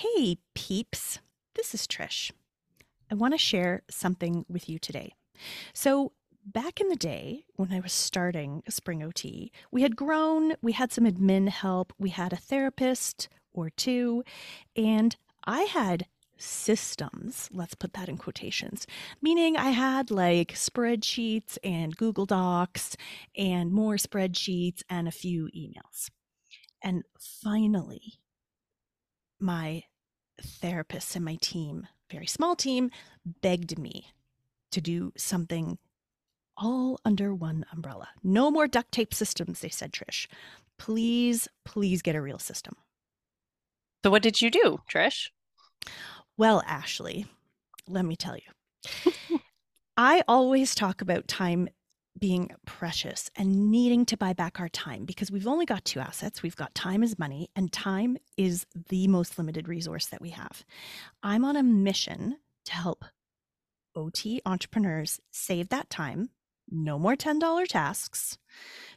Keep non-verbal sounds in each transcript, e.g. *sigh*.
Hey, peeps. This is Trish. I want to share something with you today. So, back in the day when I was starting Spring OT, we had grown, we had some admin help, we had a therapist or two, and I had systems, let's put that in quotations, meaning I had like spreadsheets and Google Docs and more spreadsheets and a few emails. And finally, my therapists and my team, very small team, begged me to do something all under one umbrella. No more duct tape systems, they said, Trish. Please, please get a real system. So, what did you do, Trish? Well, Ashley, let me tell you. *laughs* I always talk about time being precious and needing to buy back our time because we've only got two assets. We've got time as money, and time is the most limited resource that we have. I'm on a mission to help OT entrepreneurs save that time, no more $10 tasks,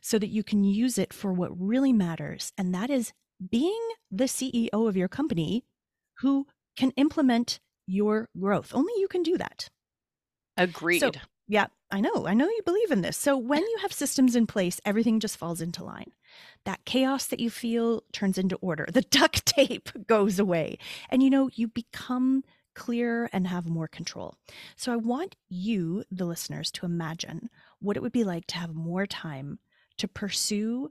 so that you can use it for what really matters. And that is being the CEO of your company who can implement your growth. Only you can do that. Agreed. So, yeah, I know. I know you believe in this. So when you have systems in place, everything just falls into line. That chaos that you feel turns into order. The *laughs* duct tape goes away. And you know, you become clearer and have more control. So I want you, the listeners, to imagine what it would be like to have more time to pursue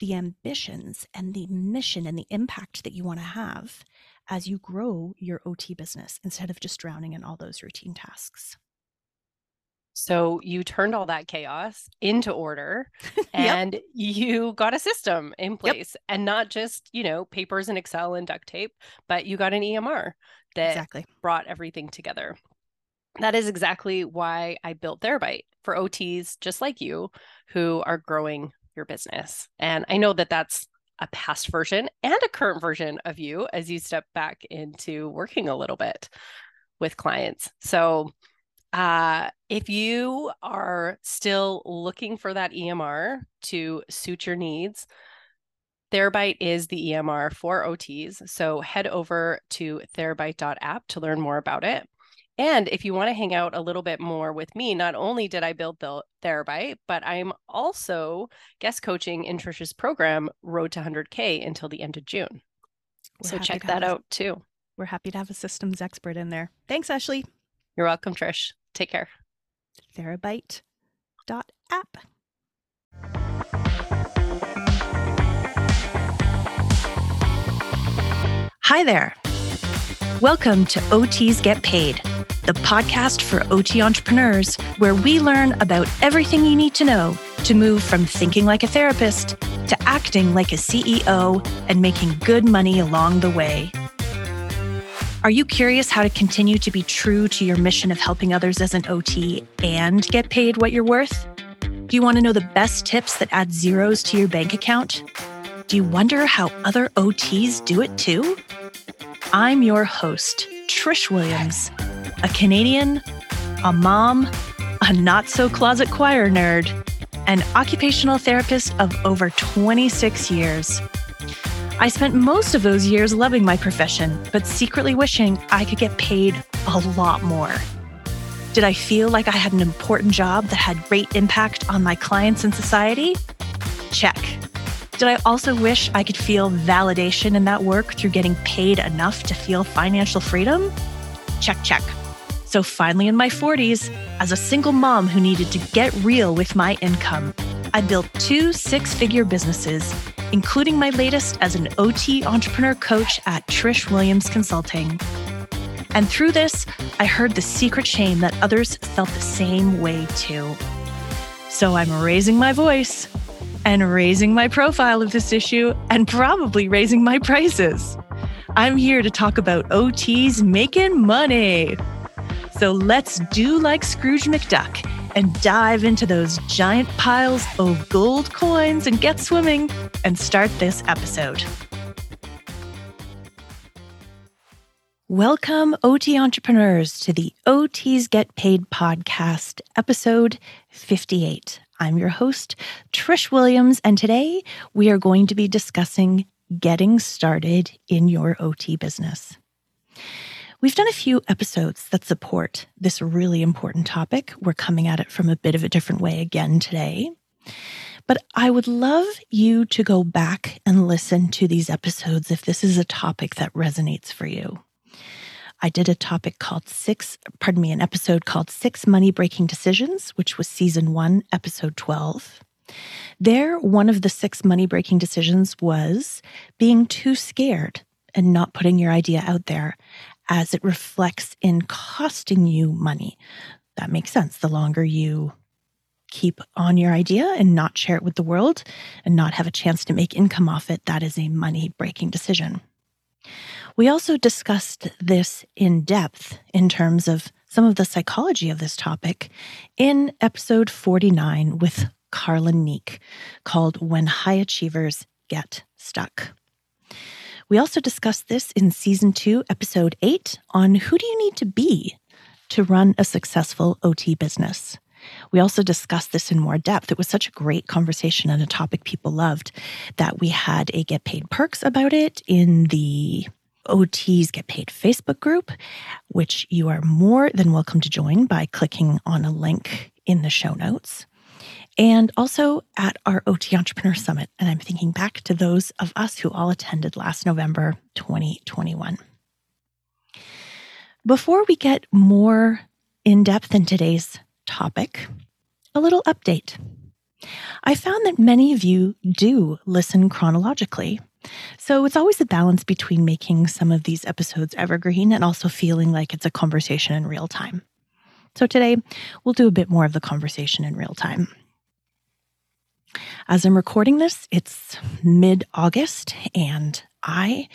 the ambitions and the mission and the impact that you want to have as you grow your OT business instead of just drowning in all those routine tasks. So you turned all that chaos into order *laughs* and yep. you got a system in place yep. and not just, you know, papers and Excel and duct tape, but you got an EMR that exactly. brought everything together. That is exactly why I built Therabyte for OTs just like you who are growing your business. And I know that that's a past version and a current version of you as you step back into working a little bit with clients. So uh, if you are still looking for that EMR to suit your needs, Therabyte is the EMR for OTs. So head over to therabyte.app to learn more about it. And if you want to hang out a little bit more with me, not only did I build the Therabyte, but I'm also guest coaching in Trisha's program, Road to 100K, until the end of June. We're so check that out too. We're happy to have a systems expert in there. Thanks, Ashley. You're welcome, Trish. Take care. Therabyte.app. Hi there. Welcome to OTs Get Paid, the podcast for OT entrepreneurs, where we learn about everything you need to know to move from thinking like a therapist to acting like a CEO and making good money along the way. Are you curious how to continue to be true to your mission of helping others as an OT and get paid what you're worth? Do you want to know the best tips that add zeros to your bank account? Do you wonder how other OTs do it too? I'm your host, Trish Williams, a Canadian, a mom, a not so closet choir nerd, an occupational therapist of over 26 years. I spent most of those years loving my profession, but secretly wishing I could get paid a lot more. Did I feel like I had an important job that had great impact on my clients and society? Check. Did I also wish I could feel validation in that work through getting paid enough to feel financial freedom? Check, check. So finally, in my 40s, as a single mom who needed to get real with my income, I built two six figure businesses including my latest as an OT entrepreneur coach at Trish Williams Consulting. And through this, I heard the secret shame that others felt the same way too. So I'm raising my voice and raising my profile of this issue and probably raising my prices. I'm here to talk about OTs making money. So let's do like Scrooge McDuck and dive into those giant piles of gold coins and get swimming and start this episode. Welcome, OT entrepreneurs, to the OTs Get Paid podcast, episode 58. I'm your host, Trish Williams, and today we are going to be discussing getting started in your OT business. We've done a few episodes that support this really important topic. We're coming at it from a bit of a different way again today. But I would love you to go back and listen to these episodes if this is a topic that resonates for you. I did a topic called Six, pardon me, an episode called Six Money Breaking Decisions, which was season one, episode 12. There, one of the six money breaking decisions was being too scared and not putting your idea out there as it reflects in costing you money. That makes sense. The longer you keep on your idea and not share it with the world and not have a chance to make income off it, that is a money breaking decision. We also discussed this in depth in terms of some of the psychology of this topic in episode 49 with Carlin Neek called When High Achievers Get Stuck. We also discussed this in season two, episode eight on who do you need to be to run a successful OT business. We also discussed this in more depth. It was such a great conversation and a topic people loved that we had a get paid perks about it in the OTs Get Paid Facebook group, which you are more than welcome to join by clicking on a link in the show notes and also at our OT Entrepreneur Summit. And I'm thinking back to those of us who all attended last November 2021. Before we get more in depth in today's topic, a little update. I found that many of you do listen chronologically. So it's always a balance between making some of these episodes evergreen and also feeling like it's a conversation in real time. So today, we'll do a bit more of the conversation in real time. As I'm recording this, it's mid August, and I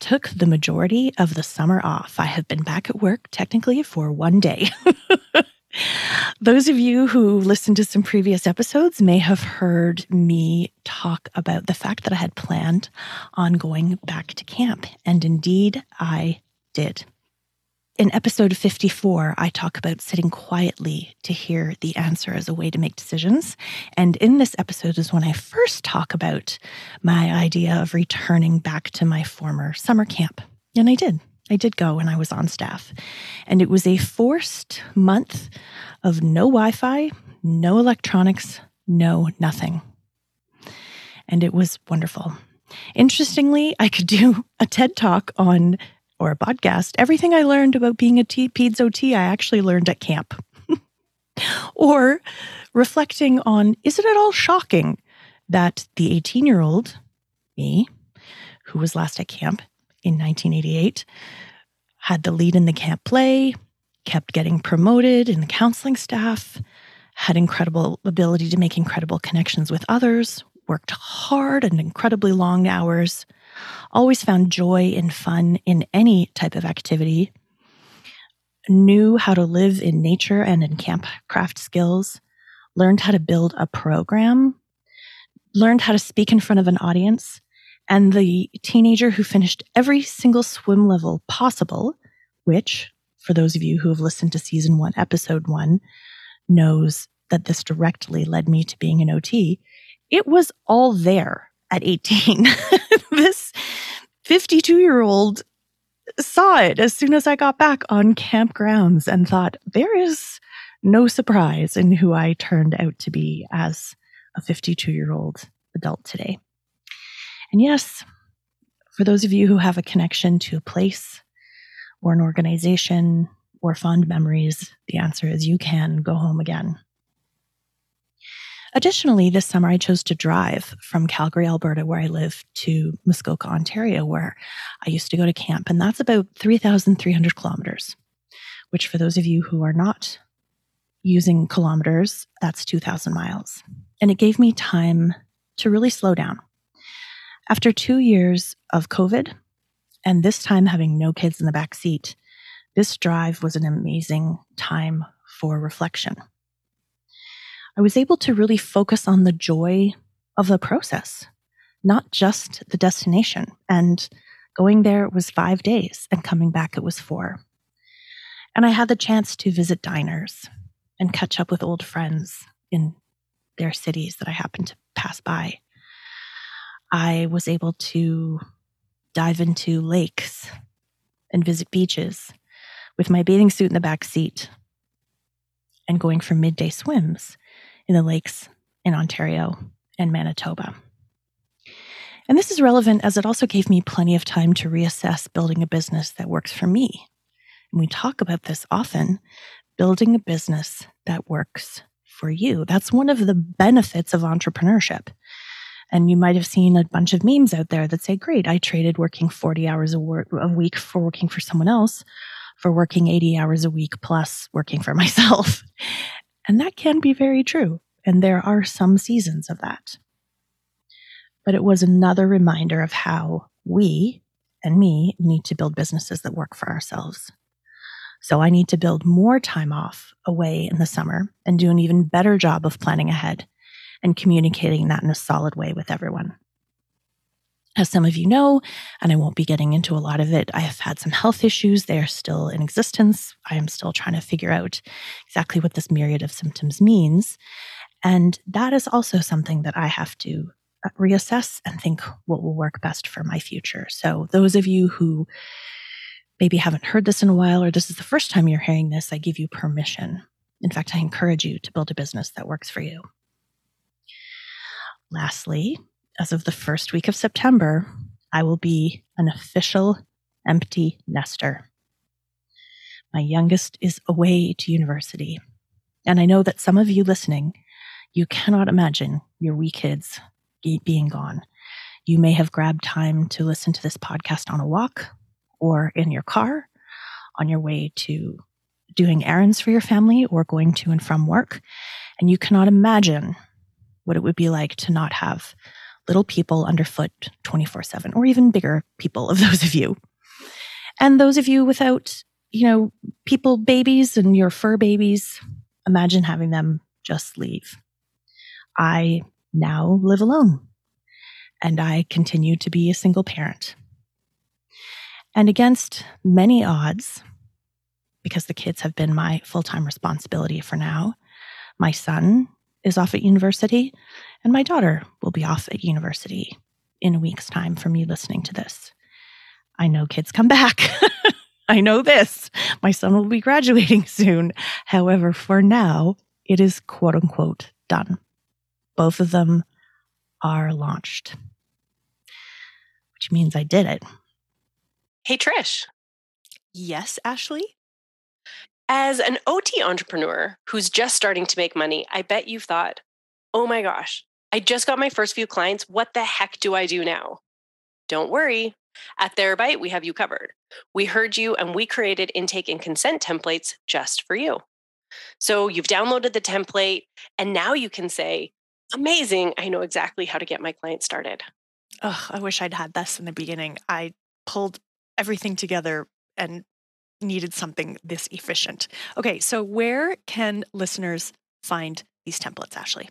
took the majority of the summer off. I have been back at work technically for one day. *laughs* Those of you who listened to some previous episodes may have heard me talk about the fact that I had planned on going back to camp. And indeed, I did. In episode 54, I talk about sitting quietly to hear the answer as a way to make decisions. And in this episode is when I first talk about my idea of returning back to my former summer camp. And I did. I did go and I was on staff. And it was a forced month of no Wi Fi, no electronics, no nothing. And it was wonderful. Interestingly, I could do a TED talk on or a podcast, everything I learned about being a T- PEDS OT, I actually learned at camp. *laughs* or reflecting on is it at all shocking that the 18 year old, me, who was last at camp in 1988, had the lead in the camp play, kept getting promoted in the counseling staff, had incredible ability to make incredible connections with others, worked hard and incredibly long hours, always found joy and fun in any type of activity, knew how to live in nature and in camp craft skills, learned how to build a program, learned how to speak in front of an audience, and the teenager who finished every single swim level possible, which, for those of you who have listened to season one, episode one, knows that this directly led me to being an OT. It was all there at 18. *laughs* this 52 year old saw it as soon as I got back on campgrounds and thought, there is no surprise in who I turned out to be as a 52 year old adult today. And yes, for those of you who have a connection to a place or an organization or fond memories, the answer is you can go home again. Additionally, this summer I chose to drive from Calgary, Alberta, where I live, to Muskoka, Ontario, where I used to go to camp. And that's about 3,300 kilometers, which for those of you who are not using kilometers, that's 2,000 miles. And it gave me time to really slow down. After two years of COVID, and this time having no kids in the back seat, this drive was an amazing time for reflection. I was able to really focus on the joy of the process, not just the destination. And going there was five days, and coming back it was four. And I had the chance to visit diners and catch up with old friends in their cities that I happened to pass by. I was able to dive into lakes and visit beaches with my bathing suit in the back seat and going for midday swims in the lakes in Ontario and Manitoba. And this is relevant as it also gave me plenty of time to reassess building a business that works for me. And we talk about this often building a business that works for you. That's one of the benefits of entrepreneurship. And you might have seen a bunch of memes out there that say, great, I traded working 40 hours a, work, a week for working for someone else for working 80 hours a week plus working for *laughs* myself. And that can be very true. And there are some seasons of that. But it was another reminder of how we and me need to build businesses that work for ourselves. So I need to build more time off away in the summer and do an even better job of planning ahead and communicating that in a solid way with everyone. As some of you know, and I won't be getting into a lot of it, I have had some health issues. They are still in existence. I am still trying to figure out exactly what this myriad of symptoms means. And that is also something that I have to uh, reassess and think what will work best for my future. So, those of you who maybe haven't heard this in a while, or this is the first time you're hearing this, I give you permission. In fact, I encourage you to build a business that works for you. Lastly, as of the first week of September, I will be an official empty nester. My youngest is away to university. And I know that some of you listening, you cannot imagine your wee kids being gone. You may have grabbed time to listen to this podcast on a walk or in your car on your way to doing errands for your family or going to and from work. And you cannot imagine what it would be like to not have little people underfoot 24 7, or even bigger people of *laughs* those of you. And those of you without, you know, people babies and your fur babies, imagine having them just leave. I now live alone and I continue to be a single parent. And against many odds, because the kids have been my full time responsibility for now, my son is off at university, and my daughter will be off at university in a week's time from you listening to this. I know kids come back. *laughs* I know this. My son will be graduating *laughs* soon. However, for now, it is quote unquote done. Both of them are launched, which means I did it. Hey, Trish. Yes, Ashley? As an OT entrepreneur who's just starting to make money, I bet you've thought, oh my gosh, I just got my first few clients. What the heck do I do now? Don't worry. At Therabyte, we have you covered. We heard you and we created intake and consent templates just for you. So you've downloaded the template and now you can say, amazing, I know exactly how to get my client started. Oh, I wish I'd had this in the beginning. I pulled everything together and needed something this efficient. Okay, so where can listeners find these templates, Ashley?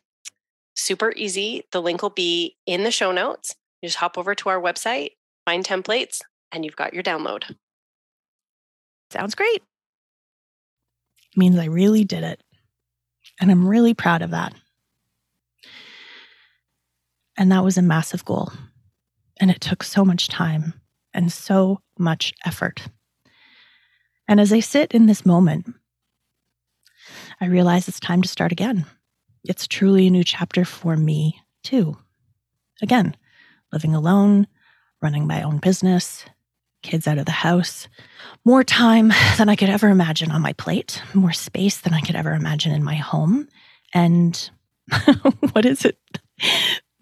Super easy. The link will be in the show notes. You just hop over to our website, find templates, and you've got your download. Sounds great. It means I really did it. And I'm really proud of that. And that was a massive goal. And it took so much time and so much effort. And as I sit in this moment, I realize it's time to start again. It's truly a new chapter for me, too. Again, living alone, running my own business, kids out of the house, more time *laughs* than I could ever imagine on my plate, more space than I could ever imagine in my home. And *laughs* what is it?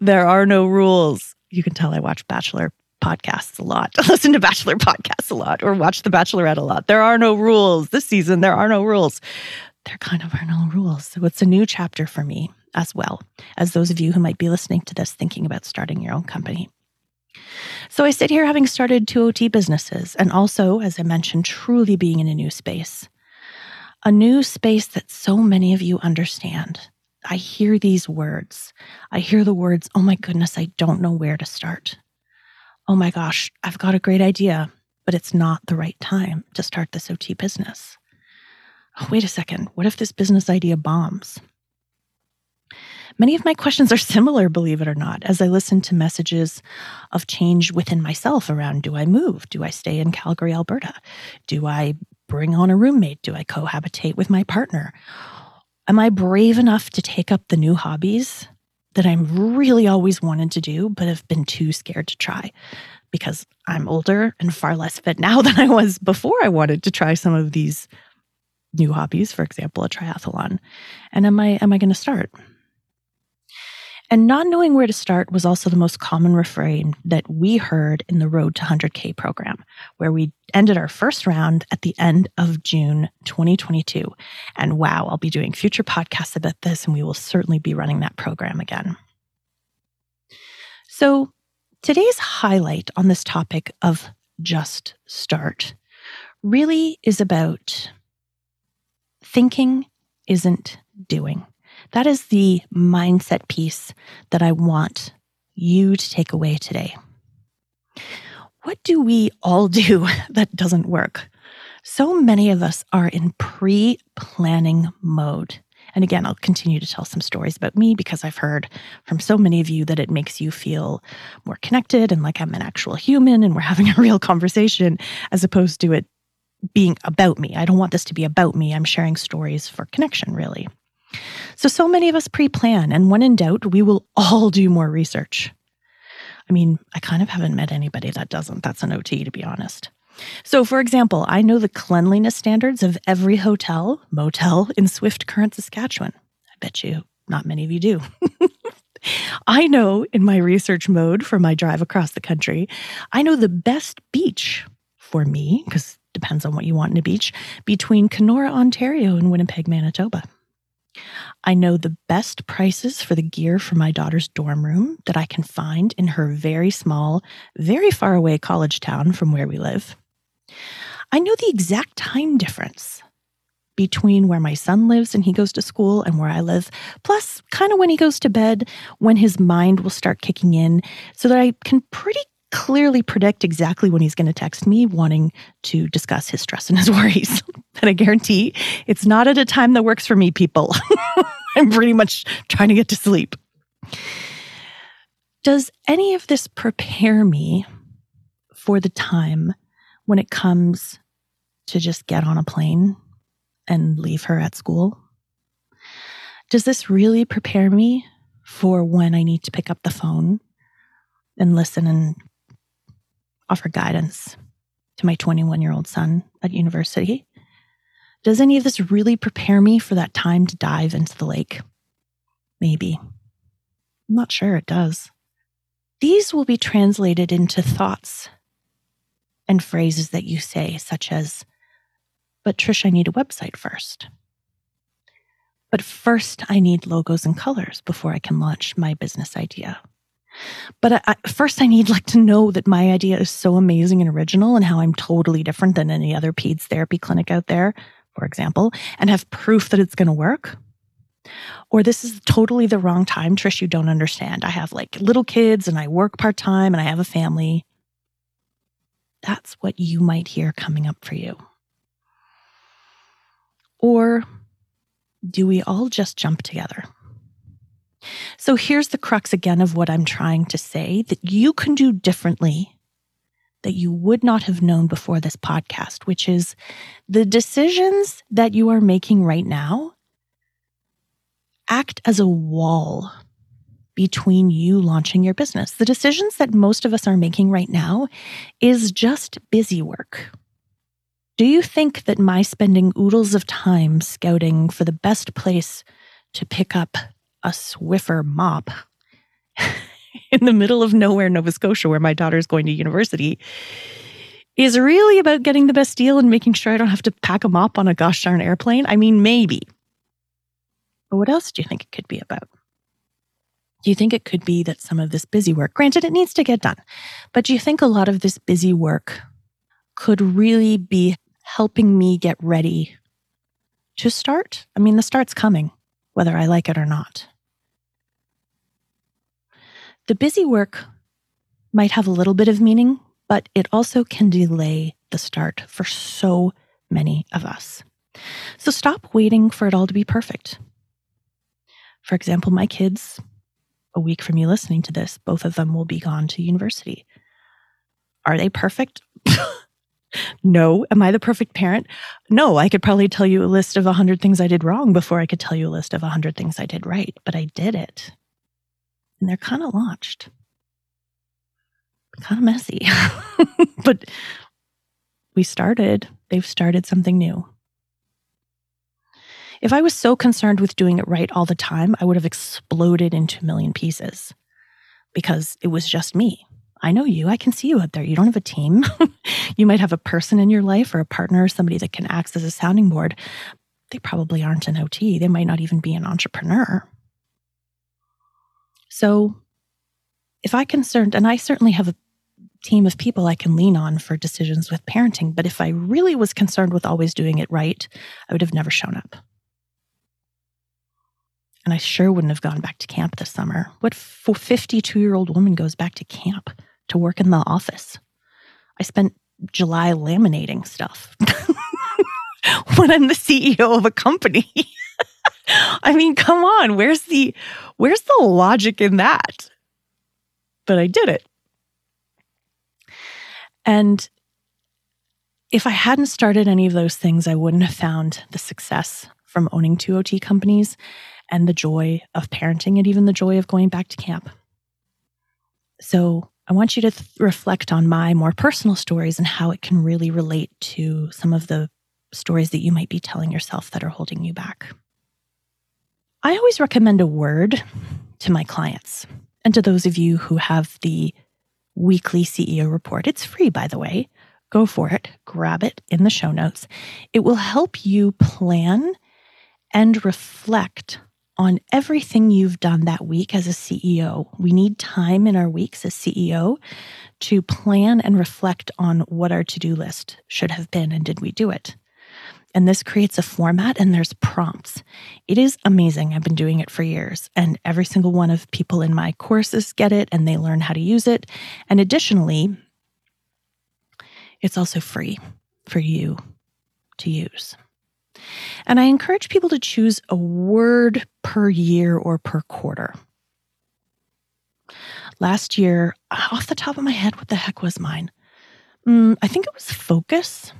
There are no rules. You can tell I watch Bachelor podcasts a lot, *laughs* listen to Bachelor podcasts a lot, or watch The Bachelorette a lot. There are no rules this season. There are no rules. There kind of are no rules. So it's a new chapter for me as well as those of you who might be listening to this thinking about starting your own company. So I sit here having started two OT businesses and also, as I mentioned, truly being in a new space. A new space that so many of you understand. I hear these words. I hear the words, oh my goodness, I don't know where to start oh my gosh, I've got a great idea, but it's not the right time to start this OT business. Oh, wait a second. What if this business idea bombs? Many of my questions are similar, believe it or not, as I listen to messages of change within myself around do I move? Do I stay in Calgary, Alberta? Do I bring on a roommate? Do I cohabitate with my partner? Am I brave enough to take up the new hobbies that I'm really always wanted to do, but have been too scared to try? Because I'm older and far less fit now *laughs* than I was before I wanted to try some of these new hobbies, for example, a triathlon. And am I am I going to start? And not knowing where to start was also the most common refrain that we heard in the Road to 100K program, where we ended our first round at the end of June 2022. And wow, I'll be doing future podcasts about this, and we will certainly be running that program again. So, today's highlight on this topic of just start really is about thinking isn't doing. That is the mindset piece that I want you to take away today. What do we all do *laughs* that doesn't work? So many of us are in pre planning mode. And again, I'll continue to tell some stories about me because I've heard from so many of you that it makes you feel more connected and like I'm an actual human and we're having a real conversation as opposed to it being about me. I don't want this to be about me. I'm sharing stories for connection, really. So, so many of us pre plan, and when in doubt, we will all do more research. I mean, I kind of haven't met anybody that doesn't. That's an OT, to be honest. So, for example, I know the cleanliness standards of every hotel, motel in Swift Current, Saskatchewan. I bet you not many of you do. *laughs* I know in my research mode for my drive across the country, I know the best beach for me, because depends on what you want in a beach, between Kenora, Ontario and Winnipeg, Manitoba. I know the best prices for the gear for my daughter's dorm room that I can find in her very small, very far away college town from where we live. I know the exact time difference between where my son lives and he goes to school and where I live, plus kind of when he goes to bed, when his mind will start kicking in, so that I can pretty clearly predict exactly when he's going to text me wanting to discuss his stress and his *laughs* worries. and I guarantee it's not at a time that works for me, people. *laughs* I'm pretty much trying to get to sleep. Does any of this prepare me for the time when it comes to just get on a plane and leave her at school? Does this really prepare me for when I need to pick up the phone and listen and offer guidance to my 21 year old son at university. Does any of this really prepare me for that time to dive into the lake? Maybe. I'm not sure it does. These will be translated into thoughts and phrases that you say, such as, But Trish, I need a website first. But first, I need logos and colors before I can launch my business idea. But I, I, first, I need like to know that my idea is so amazing and original, and how I'm totally different than any other peds therapy clinic out there, for example, and have proof that it's going to work. Or this is totally the wrong time, Trish. You don't understand. I have like little kids, and I work part time, and I have a family. That's what you might hear coming up for you. Or do we all just jump together? So here's the crux again of what I'm trying to say that you can do differently that you would not have known before this podcast, which is the decisions that you are making right now act as a wall between you launching your business. The decisions that most of us are making right now is just busy work. Do you think that my spending oodles of time scouting for the best place to pick up a Swiffer mop *laughs* in the middle of nowhere, Nova Scotia, where my daughter is going to university, is really about getting the best deal and making sure I don't have to pack a mop on a gosh darn airplane? I mean, maybe. But what else do you think it could be about? Do you think it could be that some of this busy work, granted, it needs to get done, but do you think a lot of this busy work could really be helping me get ready to start? I mean, the start's coming, whether I like it or not. The busy work might have a little bit of meaning, but it also can delay the start for so many of us. So stop waiting for it all to be perfect. For example, my kids, a week from you listening to this, both of them will be gone to university. Are they perfect? *laughs* no. Am I the perfect parent? No. I could probably tell you a list of 100 things I did wrong before I could tell you a list of 100 things I did right, but I did it. And they're kind of launched. Kind of messy. *laughs* but we started, they've started something new. If I was so concerned with doing it right all the time, I would have exploded into a million pieces because it was just me. I know you. I can see you out there. You don't have a team. *laughs* you might have a person in your life or a partner or somebody that can act as a sounding board. They probably aren't an OT. They might not even be an entrepreneur. So, if I concerned, and I certainly have a team of people I can lean on for decisions with parenting, but if I really was concerned with always doing it right, I would have never shown up. And I sure wouldn't have gone back to camp this summer. What 52 year old woman goes back to camp to work in the office? I spent July laminating stuff *laughs* when I'm the CEO of a company. *laughs* *laughs* I mean, come on, where's the where's the logic in that? But I did it. And if I hadn't started any of those things, I wouldn't have found the success from owning two OT companies and the joy of parenting and even the joy of going back to camp. So I want you to th- reflect on my more personal stories and how it can really relate to some of the stories that you might be telling yourself that are holding you back. I always recommend a word to my clients and to those of you who have the weekly CEO report. It's free, by the way. Go for it, grab it in the show notes. It will help you plan and reflect on everything you've done that week as a CEO. We need time in our weeks as CEO to plan and reflect on what our to do list should have been and did we do it. And this creates a format and there's prompts. It is amazing. I've been doing it for years, and every single one of people in my courses get it and they learn how to use it. And additionally, it's also free for you to use. And I encourage people to choose a word per year or per quarter. Last year, off the top of my head, what the heck was mine? Mm, I think it was focus.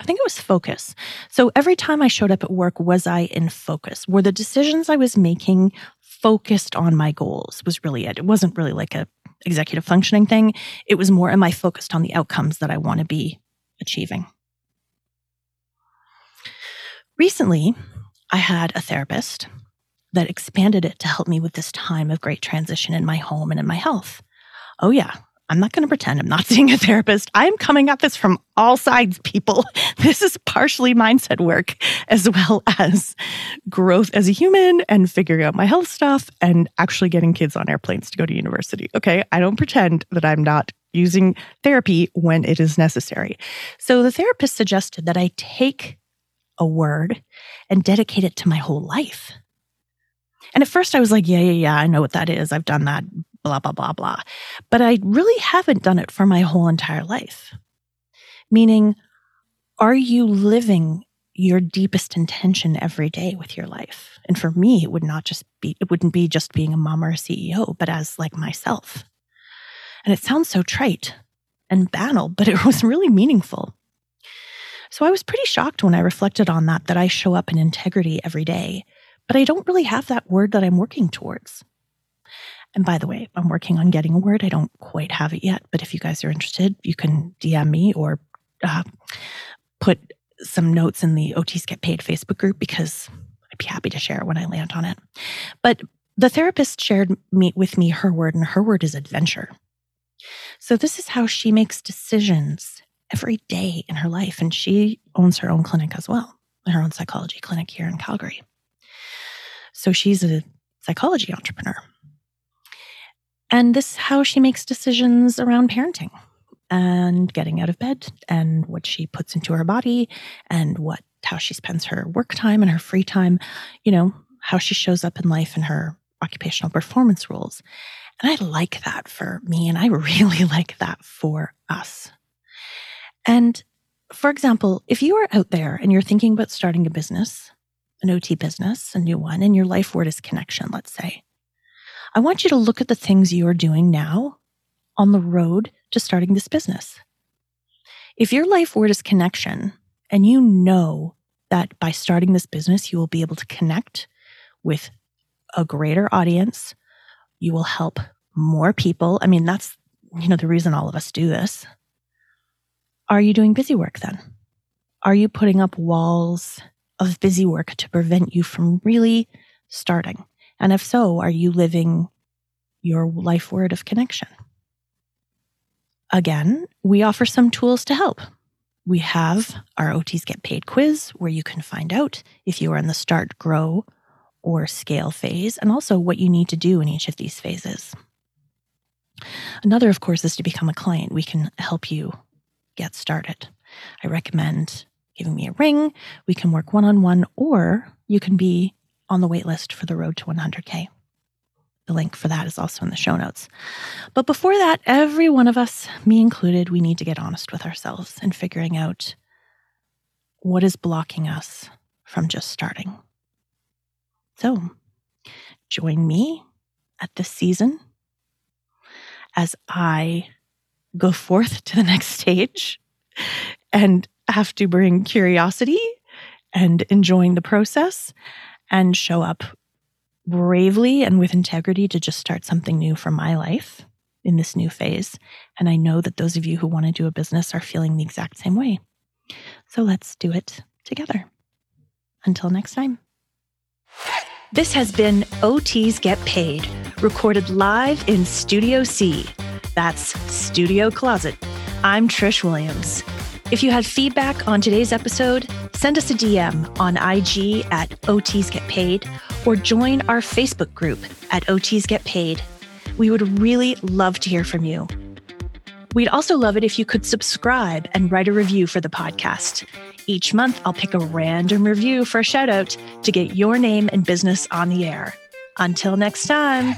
I think it was focus. So every time I showed up at work, was I in focus? Were the decisions I was making focused on my goals? Was really it. It wasn't really like a executive functioning thing. It was more, am I focused on the outcomes that I want to be achieving? Recently, I had a therapist that expanded it to help me with this time of great transition in my home and in my health. Oh, yeah. I'm not going to pretend I'm not *laughs* seeing a therapist. I'm coming at this from all sides, people. *laughs* This is partially mindset work as well as growth as a human and figuring out my health stuff and actually getting kids on airplanes to go to university. Okay. I don't pretend that I'm not using therapy when it is necessary. So the therapist suggested that I take a word and dedicate it to my whole life. And at first I was like, yeah, yeah, yeah, I know what that is. I've done that, blah, blah, blah, blah. But I really haven't done it for my whole entire life. Meaning, are you living your deepest intention every day with your life? And for me, it would not just be, it wouldn't be just being a mom or a CEO, but as like myself. And it sounds so trite and banal, but it *laughs* was really meaningful. So I was pretty shocked when I reflected on that, that I show up in integrity every day, but I don't really have that word that I'm working towards. And by the way, I'm working on getting a word. I don't quite have it yet, but if you guys are interested, you can DM me or uh, put some notes in the OTs Get Paid Facebook group because I'd be happy to share when I land on it. But the therapist shared me, with me her word, and her word is adventure. So this is how she makes decisions every day in her life. And she owns her own clinic as well, her own psychology clinic here in Calgary. So she's a psychology entrepreneur. And this how she makes decisions around parenting and getting out of bed and what she puts into her body and what how she spends her work time and her free time, you know, how she shows up in life and her occupational performance rules. And I like that for me and I *laughs* really like that for us. And for example, if you are out there and you're thinking about starting a business, an OT business, a new one, and your life word is connection, let's say. I want you to look at the things you are doing now on the road to starting this business. If your life word is connection, and you know that by starting this business, you will be able to connect with a greater audience, you will help more people. I mean, that's, you know, the reason all of us do this. Are you doing busy work then? Are you putting up walls of busy work to prevent you from really starting? And if so, are you living your life word of connection? Again, we offer some tools to help. We have our OTs Get Paid quiz where you can find out if you are in the start, grow, or scale phase, and also what you need to do in each of these phases. Another, of course, is to become a client. We can help you get started. I recommend giving me a ring. We can work one on one, or you can be on the wait list for the road to 100K. The link for that is also in the show notes. But before that, every one of us, me included, we need to get honest with ourselves and figuring out what is blocking us from just starting. So, join me at this season as I go forth to the next stage and have to bring curiosity and enjoying the process and show up bravely and with integrity to just start something new for my life in this new phase. And I know that those of you who want to do a business are feeling the exact same way. So let's do it together. Until next time. This has been OTs Get Paid, recorded live in Studio C. That's Studio Closet. I'm Trish Williams. If you have feedback on today's episode, send us a DM on IG at OTs Get Paid or join our Facebook group at OTs Get Paid. We would really love to hear from you. We'd also love it if you could subscribe and write a review for the podcast. Each month, I'll pick a random review for a shout out to get your name and business on the air. Until next time.